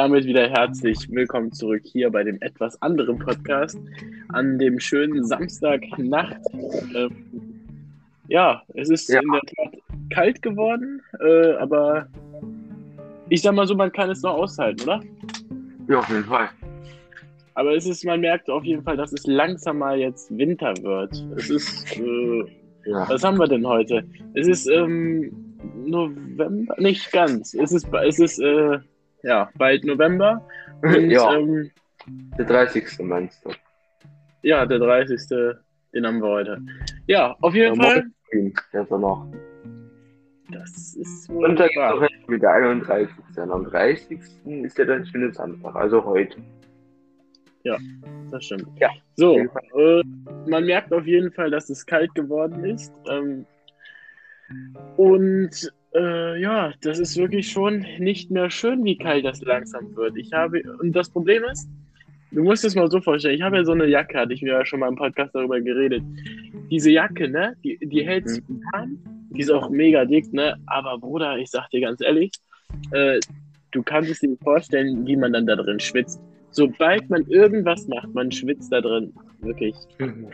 damit wieder herzlich willkommen zurück hier bei dem etwas anderen Podcast an dem schönen Samstagnacht. Ähm, ja, es ist ja. in der Tat kalt geworden, äh, aber ich sag mal so, man kann es noch aushalten, oder? Ja, auf jeden Fall. Aber es ist, man merkt auf jeden Fall, dass es langsam mal jetzt Winter wird. Es ist, äh, ja. was haben wir denn heute? Es ist ähm, November, nicht ganz. Es ist, es ist äh, ja, bald November. Und, ja. Ähm, der 30. meinst du? Ja, der 30. Den haben wir heute. Ja, auf jeden ja, Fall. Der ist noch. Das ist wohl. Und da gibt es auch mit der 31. Und am 30. ist ja dann schönes Samstag, also heute. Ja, das stimmt. Ja. So, äh, man merkt auf jeden Fall, dass es kalt geworden ist. Ähm, und äh, ja, das ist wirklich schon nicht mehr schön, wie kalt das langsam wird. Ich habe, und das Problem ist, du musst es mal so vorstellen, ich habe ja so eine Jacke, hatte ich mir ja schon mal im Podcast darüber geredet. Diese Jacke, ne, die, die hält mhm. warm, die ist auch mega dick, ne, aber Bruder, ich sag dir ganz ehrlich, äh, du kannst es dir vorstellen, wie man dann da drin schwitzt. Sobald man irgendwas macht, man schwitzt da drin. Wirklich. Mhm.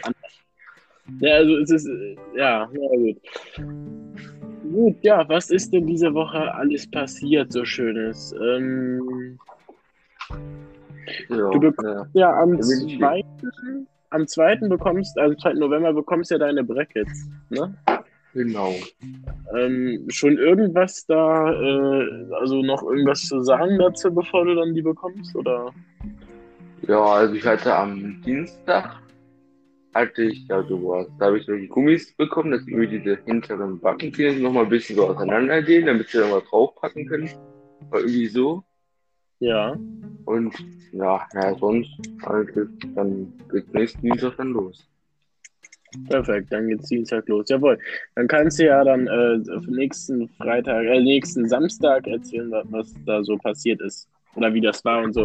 Ja, also es ist, ja, na gut. Gut, ja, was ist denn diese Woche alles passiert, so Schönes? Ähm, ja, du bekommst ja, ja am, 2., am 2. bekommst, also 2. November bekommst ja deine Brackets, ne? Genau. Ähm, schon irgendwas da, äh, also noch irgendwas zu sagen dazu, bevor du dann die bekommst, oder? Ja, also ich hatte am Dienstag hatte ich ja sowas. Da habe ich solche Gummis bekommen, dass wir diese hinteren Backenfliesen nochmal ein bisschen so auseinandergehen, damit sie dann mal draufpacken können. War irgendwie so. Ja. Und ja, ja sonst halt, dann geht nächsten Dienstag dann los. Perfekt, dann geht's Dienstag los. Jawohl. Dann kannst du ja dann äh, nächsten Freitag, äh, nächsten Samstag erzählen, was, was da so passiert ist. Oder wie das war und so.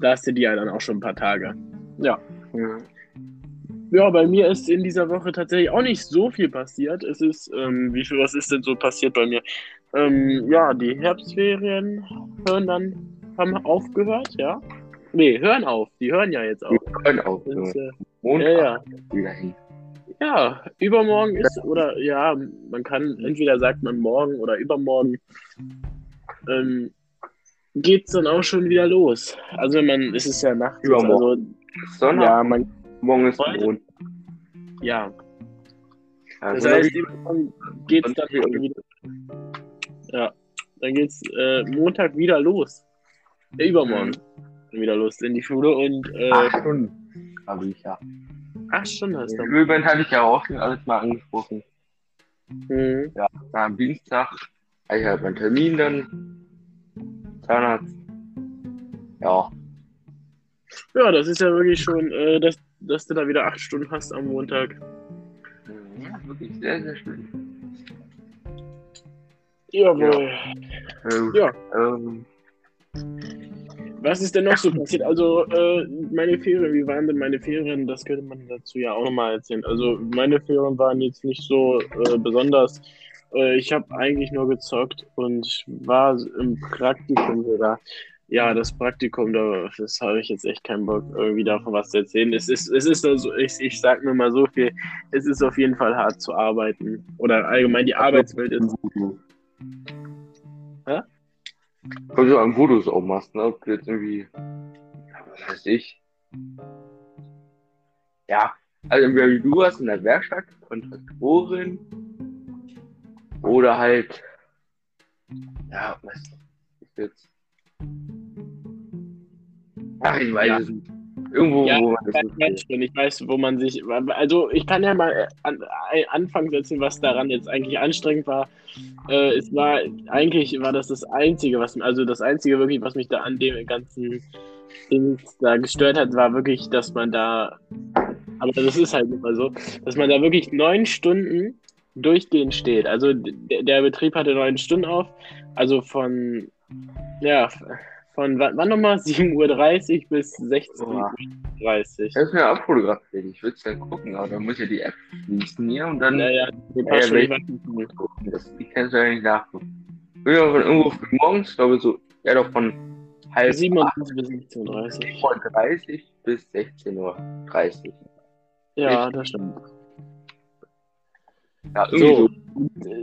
Da hast du die ja dann auch schon ein paar Tage. Ja. ja. Ja, bei mir ist in dieser Woche tatsächlich auch nicht so viel passiert. Es ist, ähm, wie viel, was ist denn so passiert bei mir? Ähm, ja, die Herbstferien hören dann, haben aufgehört, ja. Nee, hören auf. Die hören ja jetzt auf. Die hören auf. Das, äh, Montag ja, ja. Ja, übermorgen ist, oder ja, man kann, entweder sagt man morgen oder übermorgen, ähm, geht es dann auch schon wieder los. Also wenn man, es ist ja nachts, Übermorgen. also, Sonntag. ja, man Morgen ist Mond. Ja. Also das heißt, geht es dann wieder. Ja, dann geht's äh, Montag wieder los. Äh, übermorgen mhm. wieder los in die Schule und. Äh, acht Stunden habe ich ja. Acht Stunden hast du. Übrigens hatte ich ja auch schon alles mal angesprochen. Mhm. Ja, am Dienstag habe ich halt meinen Termin dann. Zahnarzt. Ja. Ja, das ist ja wirklich schon äh, das dass du da wieder acht Stunden hast am Montag. Ja, wirklich sehr, sehr schön. Jawohl. Ja. Ähm, ja. Ähm. Was ist denn noch so passiert? Also, äh, meine Ferien, wie waren denn meine Ferien? Das könnte man dazu ja auch nochmal erzählen. Also, meine Ferien waren jetzt nicht so äh, besonders. Äh, ich habe eigentlich nur gezockt und war im Praktikum sogar ja, das Praktikum, da, das habe ich jetzt echt keinen Bock, irgendwie davon was zu erzählen. Es ist, es ist also, ich, ich sage mir mal so viel, es ist auf jeden Fall hart zu arbeiten. Oder allgemein die Arbeitswelt ist. Hä? Kommt so an, wo du es auch machst, ne? Ob du jetzt irgendwie, was weiß ich. Ja, also entweder wie du hast in der Werkstatt, Kontraktorin, oder halt, ja, was ist jetzt? Ach, ich weiß ja. es nicht. Irgendwo, ja, wo man das nicht Ich weiß, wo man sich. Also, ich kann ja mal an, Anfang setzen, was daran jetzt eigentlich anstrengend war. Äh, es war eigentlich war das das Einzige, was also das Einzige wirklich, was mich da an dem ganzen Ding da gestört hat, war wirklich, dass man da. Aber das ist halt immer so, dass man da wirklich neun Stunden durchgehend steht. Also der, der Betrieb hatte neun Stunden auf, also von ja von wann, wann nochmal? 7.30 Uhr bis 16.30 Uhr. Das ist mir abfotografiert. Ich würde es dann gucken, aber dann muss ja die App schließen hier und dann. Ja, ja, die, ja, ja, das, die kannst du ja nicht nachgucken. Ich ja von irgendwo morgens, glaube ich, so, ja doch von halb 27 bis 16.30 Uhr. 30 bis 16.30 Uhr. Ja, das stimmt. Ja, So,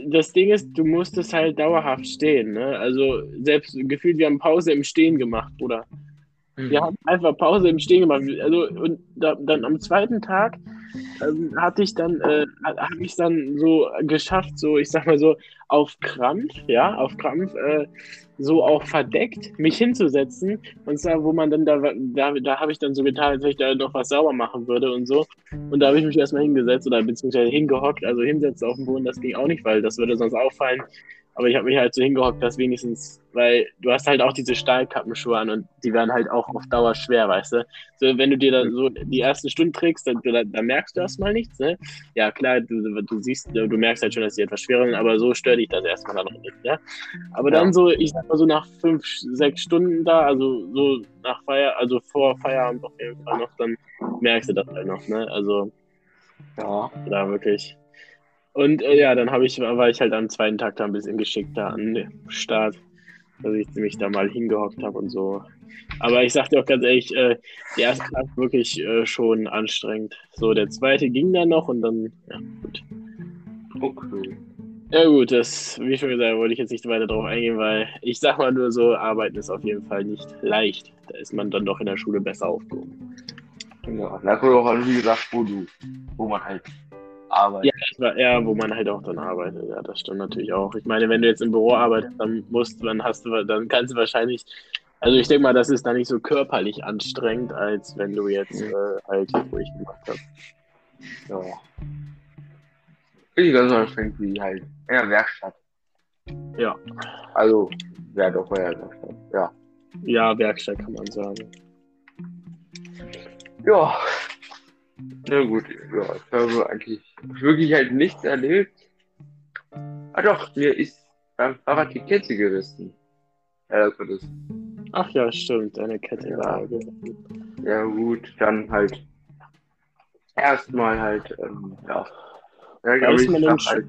das Ding ist, du musstest halt dauerhaft stehen, ne? Also selbst gefühlt, wir haben Pause im Stehen gemacht, Bruder. Wir haben einfach Pause im Stehen gemacht. Also und da, dann am zweiten Tag ähm, hatte ich dann, äh, habe ich dann so geschafft, so ich sag mal so auf Krampf, ja, auf Krampf, äh, so auch verdeckt mich hinzusetzen und zwar, wo man dann da, da, da habe ich dann so getan, als wenn ich da noch was sauber machen würde und so und da habe ich mich erstmal hingesetzt oder beziehungsweise hingehockt, also hinsetzen auf dem Boden, das ging auch nicht, weil das würde sonst auffallen. Aber ich habe mich halt so hingehockt, dass wenigstens, weil du hast halt auch diese Stahlkappenschuhe an und die werden halt auch auf Dauer schwer, weißt du? So, wenn du dir dann so die ersten Stunden trägst, dann, dann, dann merkst du erstmal nichts, ne? Ja, klar, du, du siehst, du merkst halt schon, dass die etwas schwerer sind, aber so stört dich das erstmal dann noch nicht, ne? Aber Ja. dann so, ich sag mal so nach fünf, sechs Stunden da, also so nach Feier, also vor Feierabend auf jeden Fall noch, dann merkst du das halt noch, ne? Also, Ja. da wirklich. Und äh, ja, dann habe ich, war ich halt am zweiten Tag da ein bisschen geschickter an den Start, dass ich mich da mal hingehockt habe und so. Aber ich sag dir auch ganz ehrlich, äh, der erste Tag wirklich äh, schon anstrengend. So, der zweite ging dann noch und dann, ja, gut. Okay. Ja, gut, das, wie schon gesagt, wollte ich jetzt nicht weiter drauf eingehen, weil ich sag mal nur so, arbeiten ist auf jeden Fall nicht leicht. Da ist man dann doch in der Schule besser aufgehoben. Ja. Da kommt auch an, wie gesagt, wo du, wo man halt arbeitet. Das war eher, wo man halt auch dann arbeitet. Ja, das stimmt natürlich auch. Ich meine, wenn du jetzt im Büro arbeitest, dann musst, dann hast du, dann kannst du wahrscheinlich, also ich denke mal, das ist dann nicht so körperlich anstrengend, als wenn du jetzt äh, halt hier ruhig gemacht hast. Ja. Richtig ganz anstrengend wie halt in der Werkstatt. Ja. Also, ja, doch, bei der Werkstatt. Ja. Ja, Werkstatt kann man sagen. Ja. Na gut, ja, ich habe eigentlich wirklich halt nichts erlebt. Ah doch, mir ist beim Fahrrad die Kette gerissen. Ja, Gottes. Ach ja, stimmt, deine Kette Ja. war. Ja gut, dann halt erstmal halt, ähm, ja. Ja, am nächsten man Tag denn halt,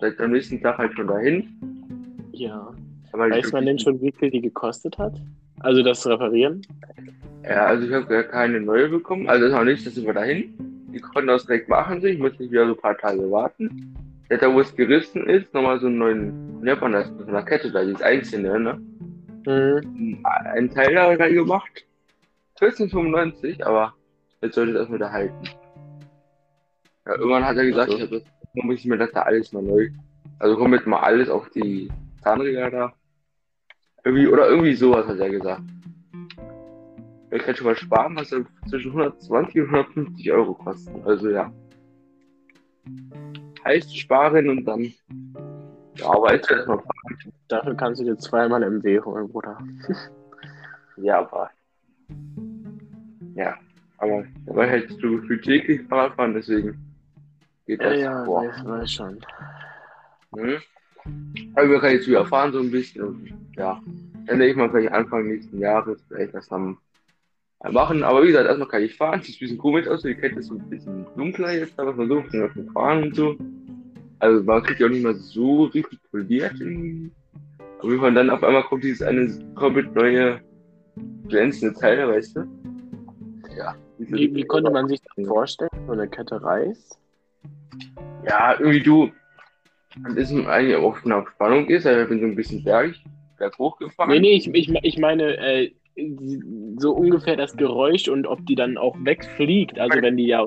seit am nächsten Tag halt schon dahin. Ja. Weiß man denn schon, wie viel die gekostet hat? Also das Reparieren? Ja, also ich habe ja keine neue bekommen. Also ist auch nicht, dass wir dahin. Die konnten das direkt machen. Ich muss nicht wieder so ein paar Tage warten. Der da, wo es gerissen ist, nochmal so einen neuen, wie nennt man das, so eine Kette da, dieses einzelne, ne? Mhm. Ein Teil da rein gemacht. 14,95, aber jetzt sollte es erstmal da halten. Ja, irgendwann hat er gesagt, Ach so. ich hab das, muss ich mir das da alles mal neu. Also kommt jetzt mal alles auf die Zahnräder da. Irgendwie, oder irgendwie sowas hat er gesagt. Ich kann schon mal sparen, was soll zwischen 120 und 150 Euro kosten. Also ja. Heißt sparen und dann. Ja, aber jetzt erstmal fahren. Dafür kannst du dir zweimal MW holen, Bruder. Ja, aber. Ja, aber dabei hättest du für täglich Fahrrad fahren, deswegen geht Ja, das ja, vor. weiß, weiß schon. Mhm. Aber wir können jetzt wieder fahren so ein bisschen ja, dann denke ich mal vielleicht Anfang nächsten Jahres vielleicht das dann mal machen. Aber wie gesagt, erstmal kann ich fahren, sieht ein bisschen komisch aus, die Kette ist so ein bisschen dunkler jetzt, aber man so kann Fahren und so. Also man kriegt ja auch nicht mehr so richtig poliert. irgendwie. Aber wenn man dann auf einmal kommt dieses eine komplett neue glänzende Teil, weißt du? Ja. Wie, wie konnte man sich das vorstellen? So eine Kette reißt? Ja, irgendwie du, das ist eigentlich auf einer Spannung ist, also ich bin so ein bisschen berg, berghoch gefahren. Nee, nee, ich, ich, ich meine, äh, so ungefähr das Geräusch und ob die dann auch wegfliegt. Also wenn die ja.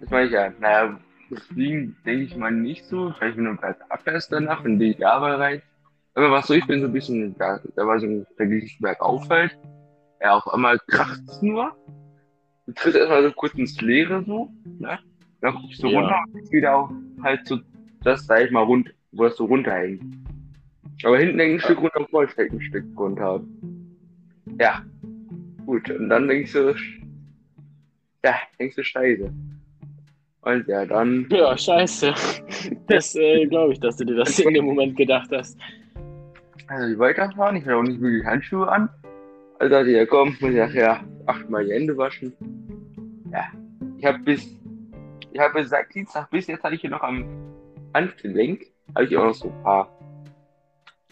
Das meine ich ja. Naja, das Fliegen denke ich mal nicht so. Vielleicht wenn du bergab fährst danach, wenn die Jahre rein. Aber was so, ich bin so ein bisschen, da, da war so ein verglichen bergauf halt. Ja, auf einmal kracht es nur. Du trittst erstmal so kurz ins Leere so, ne? Dann guckst du Ja. runter und bist wieder auf halt so, das sag ich mal rund, wo das so runterhängt. Aber hinten hängt ein Stück runter, vorne hängt ein Stück runter. Ja. Gut, und dann denkst du, ja, denkst du Scheiße. Und ja, dann, Ja, scheiße. Das äh, glaube ich, dass du dir das in dem Moment gedacht hast. also ich weiterfahren, ich hatte auch nicht wirklich Handschuhe an. Also dachte ich, ja komm, muss ich nachher achtmal die Hände waschen. Ja, ich habe bis, ich habe seit Dienstag bis jetzt hatte ich hier noch am Handgelenk, habe ich auch noch so ein paar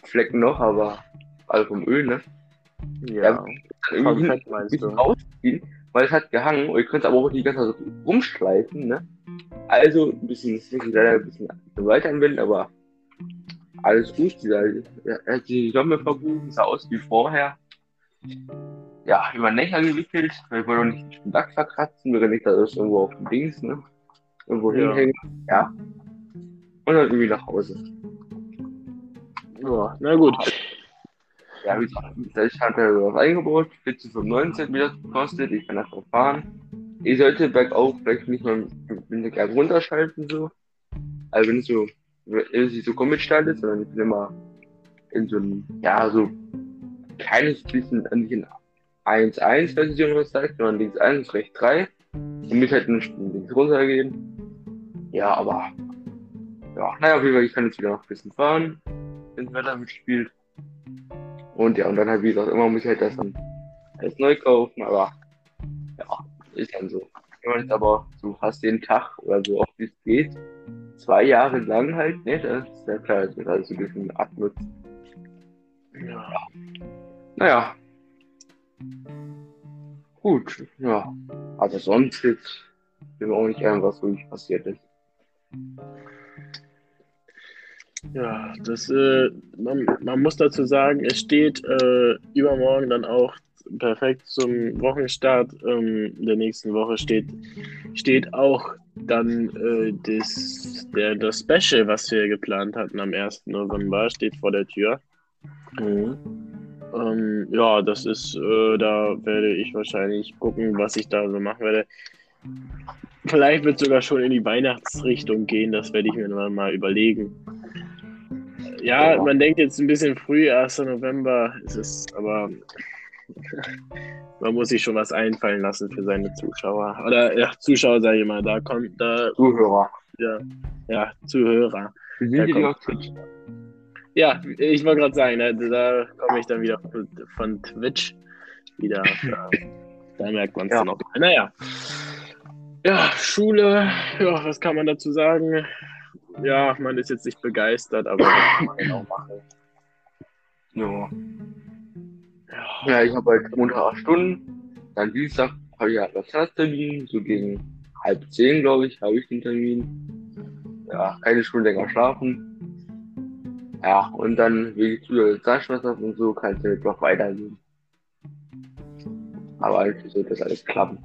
Flecken noch, aber, also vom Öl, ne? Ja, irgendwie Fett ein meinst bisschen du? rausziehen, weil es hat gehangen und ihr könnt es aber auch nicht die ganze Zeit so rumschleifen, ne? Also ein bisschen, das ich leider ein bisschen weiter anwenden, aber alles gut. Hat die Domme verbunden, sah aus wie vorher. Ja, über den Lächer gewickelt, weil ich wollte auch nicht den Lack verkratzen, während ich da das irgendwo auf dem Dings, ne? Irgendwo Ja. hinhängen. Ja. Und dann irgendwie nach Hause. Ja, na gut. Ja, wie gesagt, ich hatte was eingebaut, 14,95 mir das gekostet, ich kann einfach fahren. Ich sollte bergauf vielleicht nicht mal Berg runterschalten, so. Also wenn es so, wenn es nicht so komplett steil sondern ich bin immer in so einem, ja, so kleines bisschen, nicht in 1,1 Version was sagt, sondern links 1, rechts 3. Und mit halt eine links runtergehen. Ja, aber, ja, naja, auf jeden Fall, ich kann jetzt wieder noch ein bisschen fahren, wenn das Wetter mitspielt. Und ja, und dann halt, wie gesagt, immer muss ich halt das dann alles neu kaufen, aber ja, ist dann so. Wenn man jetzt aber so fast jeden Tag oder so oft wie es geht, zwei Jahre lang halt, ne, das ist ja klar, das wird alles so ein bisschen abnutzt. Ja. Naja. Gut, ja. Aber sonst jetzt bin mir auch nicht irgendwas wirklich passiert ist. Ja, das, äh, man, man muss dazu sagen, es steht äh, übermorgen dann auch perfekt zum Wochenstart ähm, der nächsten Woche steht, steht auch dann äh, das, der, das Special, was wir geplant hatten am 1. November, steht vor der Tür. Ähm, ja, das ist, äh, da werde ich wahrscheinlich gucken, was ich da so machen werde. Vielleicht wird es sogar schon in die Weihnachtsrichtung gehen, das werde ich mir dann mal überlegen. Ja, man denkt jetzt ein bisschen früh, 1. November, es ist aber man muss sich schon was einfallen lassen für seine Zuschauer. Oder ja, Zuschauer, sage ich mal, da kommt, da, Zuhörer. ja, ja Zuhörer. Da sind die kommt- Twitch? Ja, ich wollte gerade sagen, da, da komme ich dann wieder von, Twitch wieder. Da, da merkt man es Ja. auch. Naja. Ja, Schule, ja, was kann man dazu sagen? Ja, man ist jetzt nicht begeistert, aber was kann man denn auch machen? Ja. Ja, ich habe halt Montag acht Stunden, dann Dienstag habe ich halt was Termin, so gegen halb zehn, glaube ich, habe ich den Termin. Ja, keine Stunde länger schlafen. Ja, und dann wegen zusätzlicher Zahnschmerzen und so kann es halt noch weitergehen. Aber eigentlich sollte das alles klappen.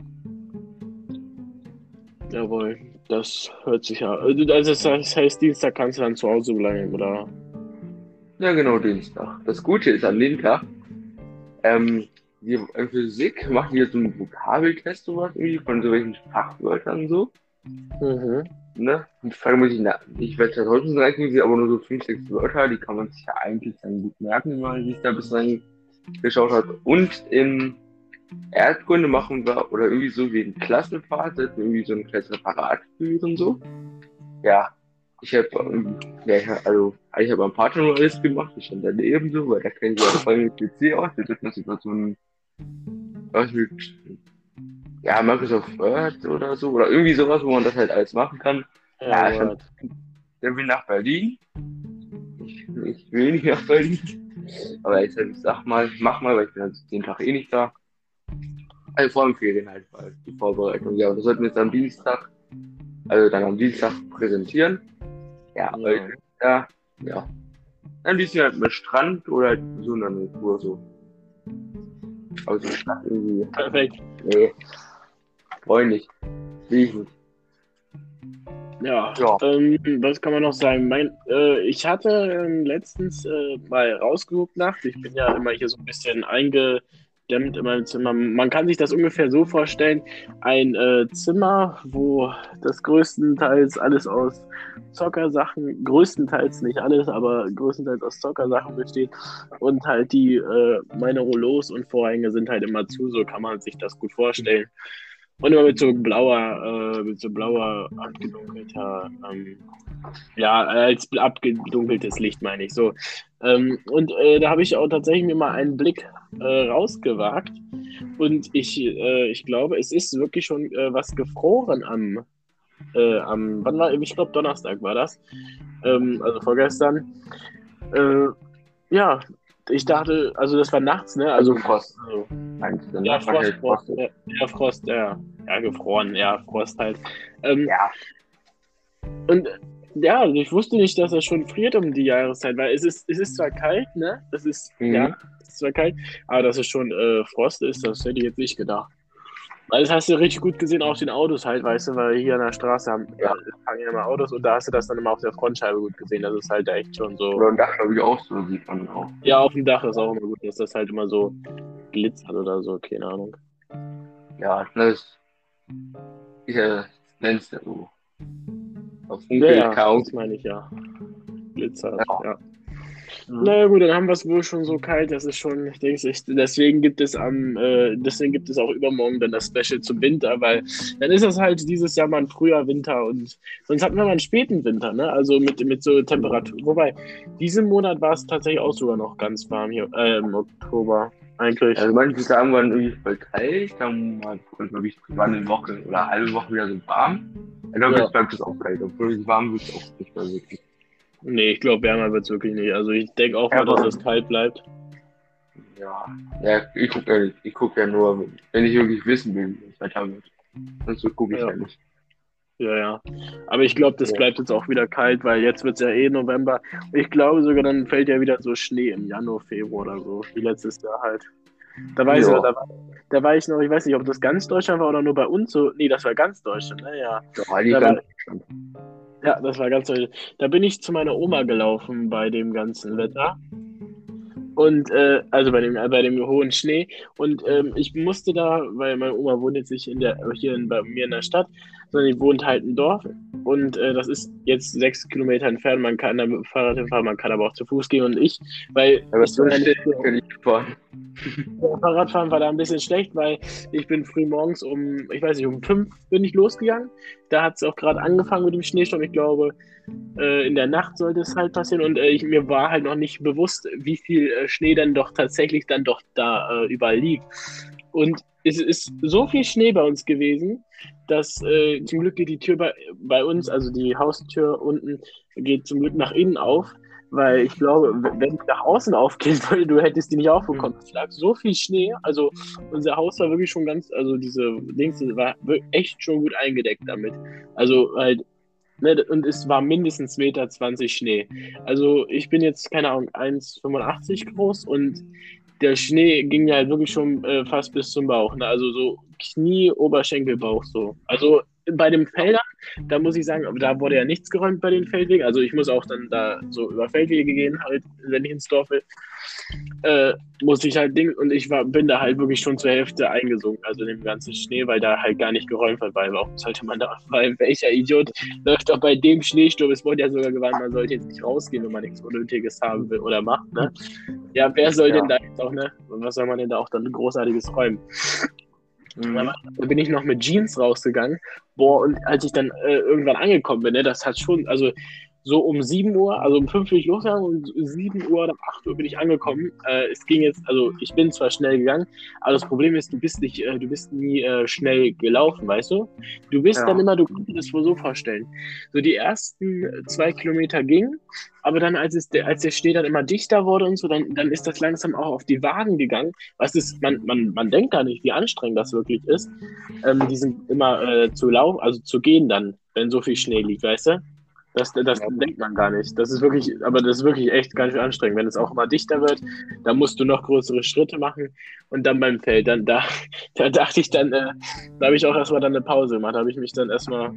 jawohl, das hört sich ja. Also, das heißt, Dienstag kannst du dann zu Hause bleiben, oder? Ja, genau, Dienstag. Das Gute ist an dem Tag, ähm, die in Physik machen jetzt so einen Vokabeltest sowas irgendwie von so welchen Fachwörtern und so. Mhm. Ne? Und Frage muss ich, na, ich werde das heute rechnen, aber nur so fünf, sechs Wörter, die kann man sich ja eigentlich dann gut merken, wenn man sich da bis rein geschaut hat. Und in Erdkunde machen wir, oder irgendwie so wie in Klassenfahrt, irgendwie so ein kleines Referat führen, so. Ja, ich habe, ja, ich hab- also, ich habe am Partner nur alles gemacht, ich stand daneben so, weil da kenne ich ja vor allem mit PC aus, das über so ein, was mit, ja, Microsoft Word oder so, oder irgendwie sowas, wo man das halt alles machen kann. Ja, Ja. Word. Der will nach Berlin. Ich, ich will nicht nach Berlin. Aber ich sag, ich sag mal, mach mal, weil ich bin halt den Tag eh nicht da. Also vor den Ferien halt, die Vorbereitung. Ja, und das sollten wir jetzt am Dienstag, also dann am Dienstag präsentieren. Ja, Ja. weil, ja, ja. Dann bisschen halt mit Strand oder halt so in der Natur so. Aber so Stadt irgendwie, Perfekt. nee. Freundlich. Will ich nicht. Ja, Ja. Ähm, was kann man noch sagen? Mein, äh, ich hatte ähm, letztens äh, mal rausgeguckt nachts. Ich bin ja immer hier so ein bisschen eingedämmt in meinem Zimmer. Man kann sich das ungefähr so vorstellen: ein äh, Zimmer, wo das größtenteils alles aus Zockersachen, größtenteils nicht alles, aber größtenteils aus Zockersachen besteht. Und halt die, äh, meine Rollos und Vorhänge sind halt immer zu, so kann man sich das gut vorstellen. Und immer mit so blauer, äh, mit so blauer abgedunkelter, ähm, ja, als abgedunkeltes Licht meine ich so. Ähm, und äh, da habe ich auch tatsächlich mir mal einen Blick äh, rausgewagt. Und ich, äh, ich glaube, es ist wirklich schon äh, was gefroren am, äh, am, wann war, ich glaube Donnerstag war das, ähm, also vorgestern. Äh, ja, ich dachte, also das war nachts, ne? Also Also, Frost. also ja, Frost, Frost, ja, ja, Frost, ja, ja, gefroren, ja, Frost halt. Ähm, Ja. Und ja, also ich wusste nicht, dass es schon friert um die Jahreszeit, weil es ist, es ist zwar kalt, ne? Es ist, Mhm. ja, es ist zwar kalt, aber dass es schon äh, Frost ist, das hätte ich jetzt nicht gedacht. Weil das hast du richtig gut gesehen auf den Autos halt, weißt du, weil hier an der Straße haben, Ja. ja. fahren ja immer Autos und da hast du das dann immer auf der Frontscheibe gut gesehen. Das ist halt echt schon so. Oder ein Dach, glaube ich, auch so sieht man auch. Ja, auf dem Dach ist auch immer gut, dass das halt immer so glitzert oder so, keine Ahnung. Ja, das ist ja das Lenz der so. Auf Ja, Funkel, ja, Chaos. das meine ich ja. Glitzert, Ja. ja. Mhm. Naja gut, dann haben wir es wohl schon so kalt, das ist schon, ich denke, ich, deswegen gibt es am, äh, deswegen gibt es auch übermorgen dann das Special zum Winter, weil dann ist das halt dieses Jahr mal ein früher Winter und sonst hatten wir mal einen späten Winter, ne? Also mit, mit so Temperatur. Wobei, diesen Monat war es tatsächlich auch sogar noch ganz warm hier, äh, im Oktober. Eigentlich. Also manche Tage waren irgendwie voll kalt, dann war ich, war eine Woche oder eine halbe Woche wieder so warm. Ich glaube, Ja. jetzt bleibt es auch kalt, obwohl es warm wird es auch nicht mehr wirklich. Nee, ich glaube, wärmer wird es wirklich nicht. Also ich denke auch Ja, mal, dass es kalt bleibt. Ja, ja ich gucke ja, nicht. ich guck ja nur, wenn ich wirklich wissen will, wie das Wetter wird. Sonst gucke ich Ja. ja. nicht. Ja, ja. Aber ich glaube, das Ja. bleibt jetzt auch wieder kalt, weil jetzt wird es ja eh November. Ich glaube sogar, dann fällt ja wieder so Schnee im Januar, Februar oder so, wie letztes Jahr halt. Da Ja. ich, da, war- da war ich noch, ich weiß nicht, ob das ganz Deutschland war oder nur bei uns so. Nee, das war ganz Deutschland, naja. Ja, die Da ganz war- Ja, das war ganz toll. Da bin ich zu meiner Oma gelaufen bei dem ganzen Wetter. Und äh, also bei dem, bei dem hohen Schnee. Und ähm, ich musste da, weil meine Oma wohnt jetzt nicht in der, hier in, bei mir in der Stadt, sondern die wohnt halt im Dorf. Und äh, das ist jetzt sechs Kilometer entfernt. Man kann da mit dem Fahrrad hinfahren, man kann aber auch zu Fuß gehen. Und ich, weil Aber ich so ein bisschen-. Fahrradfahren war da ein bisschen schlecht, weil ich bin früh morgens um, ich weiß nicht, um fünf bin ich losgegangen. Da hat es auch gerade angefangen mit dem Schneesturm. Ich glaube, äh, in der Nacht sollte es halt passieren und äh, ich, mir war halt noch nicht bewusst, wie viel äh, Schnee dann doch tatsächlich dann doch da äh, überall liegt. Und es ist so viel Schnee bei uns gewesen, dass äh, zum Glück geht die Tür bei, bei uns, also die Haustür unten, geht zum Glück nach innen auf. Weil ich glaube, wenn die nach außen aufgehen würde, du hättest die nicht aufbekommen. Es lag so viel Schnee. Also unser Haus war wirklich schon ganz, also diese Dings war echt schon gut eingedeckt damit. Also halt, ne, und es war mindestens Meter 20 Schnee. Also ich bin jetzt, keine Ahnung, 1,85 groß und der Schnee ging ja halt wirklich schon äh, fast bis zum Bauch. Ne? Also so Knie, Oberschenkel, Bauch so. Also bei den Feldern, da muss ich sagen, da wurde ja nichts geräumt bei den Feldwegen. Also ich muss auch dann da so über Feldwege gehen, halt, wenn ich ins Dorf will. Äh, musste ich halt Ding und ich war, bin da halt wirklich schon zur Hälfte eingesunken, also in dem ganzen Schnee, weil da halt gar nicht geräumt wird, weil warum sollte man da, weil welcher Idiot läuft doch bei dem Schneesturm, es wurde ja sogar gewarnt, man sollte jetzt nicht rausgehen, wenn man nichts Unnötiges haben will oder macht, ne? Ja, wer soll Ja. denn da jetzt auch, ne? Was soll man denn da auch dann großartiges räumen? Mhm. Da bin ich noch mit Jeans rausgegangen. Boah, und als ich dann äh, irgendwann angekommen bin, ne, das hat schon, also so um 7 Uhr, also um 5 bin ich losgegangen und um 7 Uhr oder um 8 Uhr bin ich angekommen. Äh, es ging jetzt, also ich bin zwar schnell gegangen, aber das Problem ist, du bist nicht, äh, du bist nie äh, schnell gelaufen, weißt du? Du bist Ja. dann immer, du kannst dir das wohl so vorstellen. So die ersten zwei Kilometer gingen, aber dann, als, es, der- als der Schnee dann immer dichter wurde und so, dann, dann ist das langsam auch auf die Wagen gegangen. Was ist, man, man, man denkt gar nicht, wie anstrengend das wirklich ist. Ähm, die sind immer äh, zu laufen, also zu gehen dann, wenn so viel Schnee liegt, weißt du? Das, das Ja. denkt man gar nicht. Das ist wirklich, aber das ist wirklich echt ganz schön anstrengend. Wenn es auch immer dichter wird, dann musst du noch größere Schritte machen. Und dann beim Feld, dann da, da dachte ich dann, äh, da habe ich auch erstmal dann eine Pause gemacht. Da habe ich mich dann erstmal,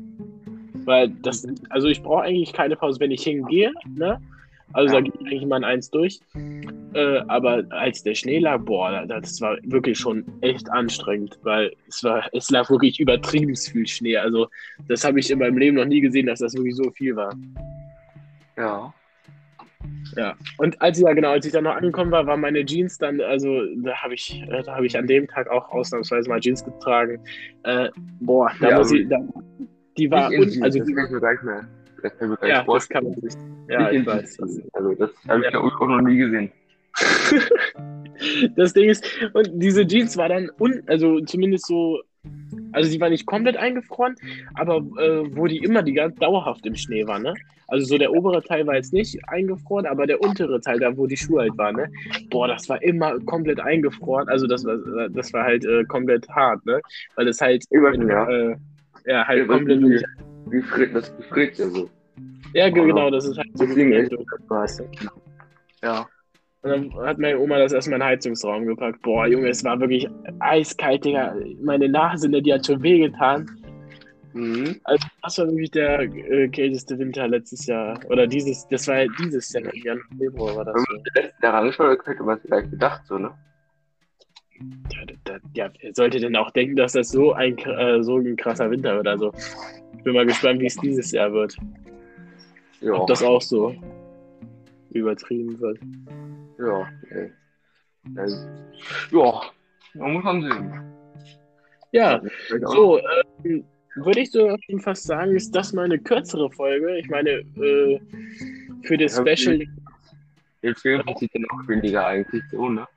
weil das, also ich brauche eigentlich keine Pause, wenn ich hingehe, ne? Also da geht eigentlich mal ein Eins durch. Äh, aber als der Schnee lag, boah, da- das war wirklich schon echt anstrengend, weil es war, es lag wirklich übertrieben viel Schnee. Also das habe ich in meinem Leben noch nie gesehen, dass das wirklich so viel war. Ja. Ja. Und als ich ja genau, als ich dann noch angekommen war, waren meine Jeans dann, also da habe ich, da habe ich an dem Tag auch ausnahmsweise mal Jeans getragen. Äh, boah, da Ja, muss ich, da, die war, Nicht in un, Jeans, also das die, nicht mehr. Das kann mir gar ja, das kann man sich. Ja, Nicht ich weiß. Also das habe ich Ja. auch noch nie gesehen. Das Ding ist, und diese Jeans war dann, un, also zumindest so Also sie war nicht komplett eingefroren, aber äh, wo die immer die ganz dauerhaft im Schnee war, ne? Also so der obere Teil war jetzt nicht eingefroren, aber der untere Teil, da wo die Schuhe halt waren, ne? Boah, das war immer komplett eingefroren. Also das war, das war halt äh, komplett hart, ne? Weil das halt, ja. äh, ja, halt komplett. wie, wie friert, das gefriert ja so. Ja, ge- genau, das ist halt so. Deswegen echt. Du? Ja. Und dann hat meine Oma das erstmal in den Heizungsraum gepackt. Boah, Junge, es war wirklich eiskalt, Digga. Meine Nase, ne, die hat schon wehgetan. Mhm. Also, das war wirklich der äh, kälteste Winter letztes Jahr. Oder dieses, das war ja dieses Jahr, im Januar, Februar war das Wenn so. man der letzte daran hat, hätte man es vielleicht gedacht, so, ne? Ja, ja, wer sollte denn auch denken, dass das so ein, äh, so ein krasser Winter wird? Also, bin mal gespannt, wie es dieses Jahr wird. Ja. Ob das auch so übertrieben wird. Ja, ey. Also, ja, man muss man sehen. Ja, so, ähm, würde ich so fast sagen, ist das mal eine kürzere Folge. Ich meine, äh, für das Ja. Special, Jetzt Film passiert ja noch weniger eigentlich so, ne?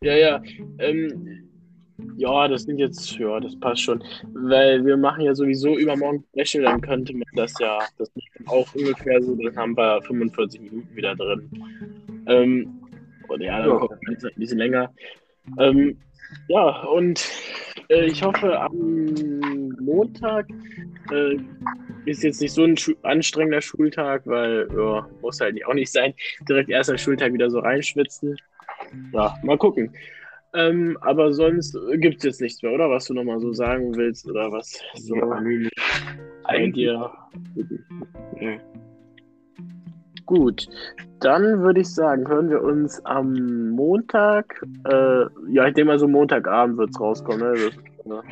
ja, ja, ähm, ja, das sind jetzt, ja, das passt schon, weil wir machen ja sowieso übermorgen Special, dann könnte man das ja, das auch ungefähr so, dann haben wir 45 Minuten wieder drin. Ähm, und ja, dann Ja. kommt es ein bisschen länger. Ähm, ja, und äh, ich hoffe, am Montag äh, ist jetzt nicht so ein Schu anstrengender Schultag, weil ja, muss halt auch nicht sein. Direkt erster Schultag wieder so reinschwitzen. Ja, mal gucken. Ähm, aber sonst gibt es jetzt nichts mehr, oder? Was du nochmal so sagen willst oder was so Ja, bei dir. Nee. Gut, dann würde ich sagen, hören wir uns am Montag. Äh, ja, ich denke mal, so Montagabend wird es rauskommen. Ne? Das, ne?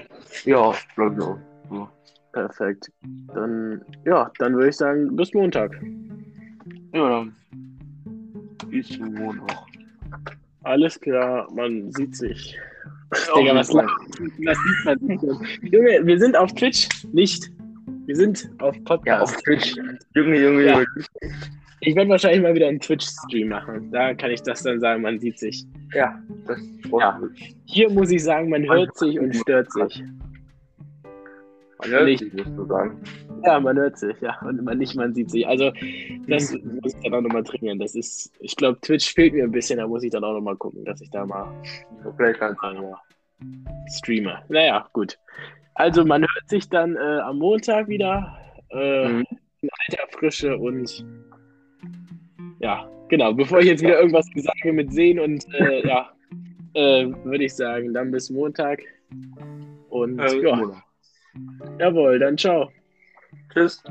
Ja, ich auch. Ja. Perfekt. Dann, ja, dann würde ich sagen, bis Montag. Ja, dann. Bis Montag. Alles klar, man sieht sich. Digga, was, was sieht man sich? Junge, wir sind auf Twitch, nicht. Wir sind auf Podcast. Ja, auf Twitch. Junge, Junge, Ja. Junge. Ich werde wahrscheinlich mal wieder einen Twitch-Stream machen. Da kann ich das dann sagen, man sieht sich. Ja, das Ja. Hier muss ich sagen, man hört sich und stört sich. Man hört sich, musst du sagen. Ja, man hört sich, ja. Und man nicht, man sieht sich. Also, das muss ich dann auch nochmal trainieren. Das ist, ich glaube, Twitch fehlt mir ein bisschen, da muss ich dann auch nochmal gucken, dass ich da mal Vielleicht kannst du. äh, streame. Naja, gut. Also, man hört sich dann äh, am Montag wieder äh, Mhm. in alter Frische und ja, genau. Bevor ich jetzt wieder irgendwas sage mit sehen und äh, ja, äh, würde ich sagen, dann bis Montag. Und Äh, ja, jawohl, dann ciao. Tschüss.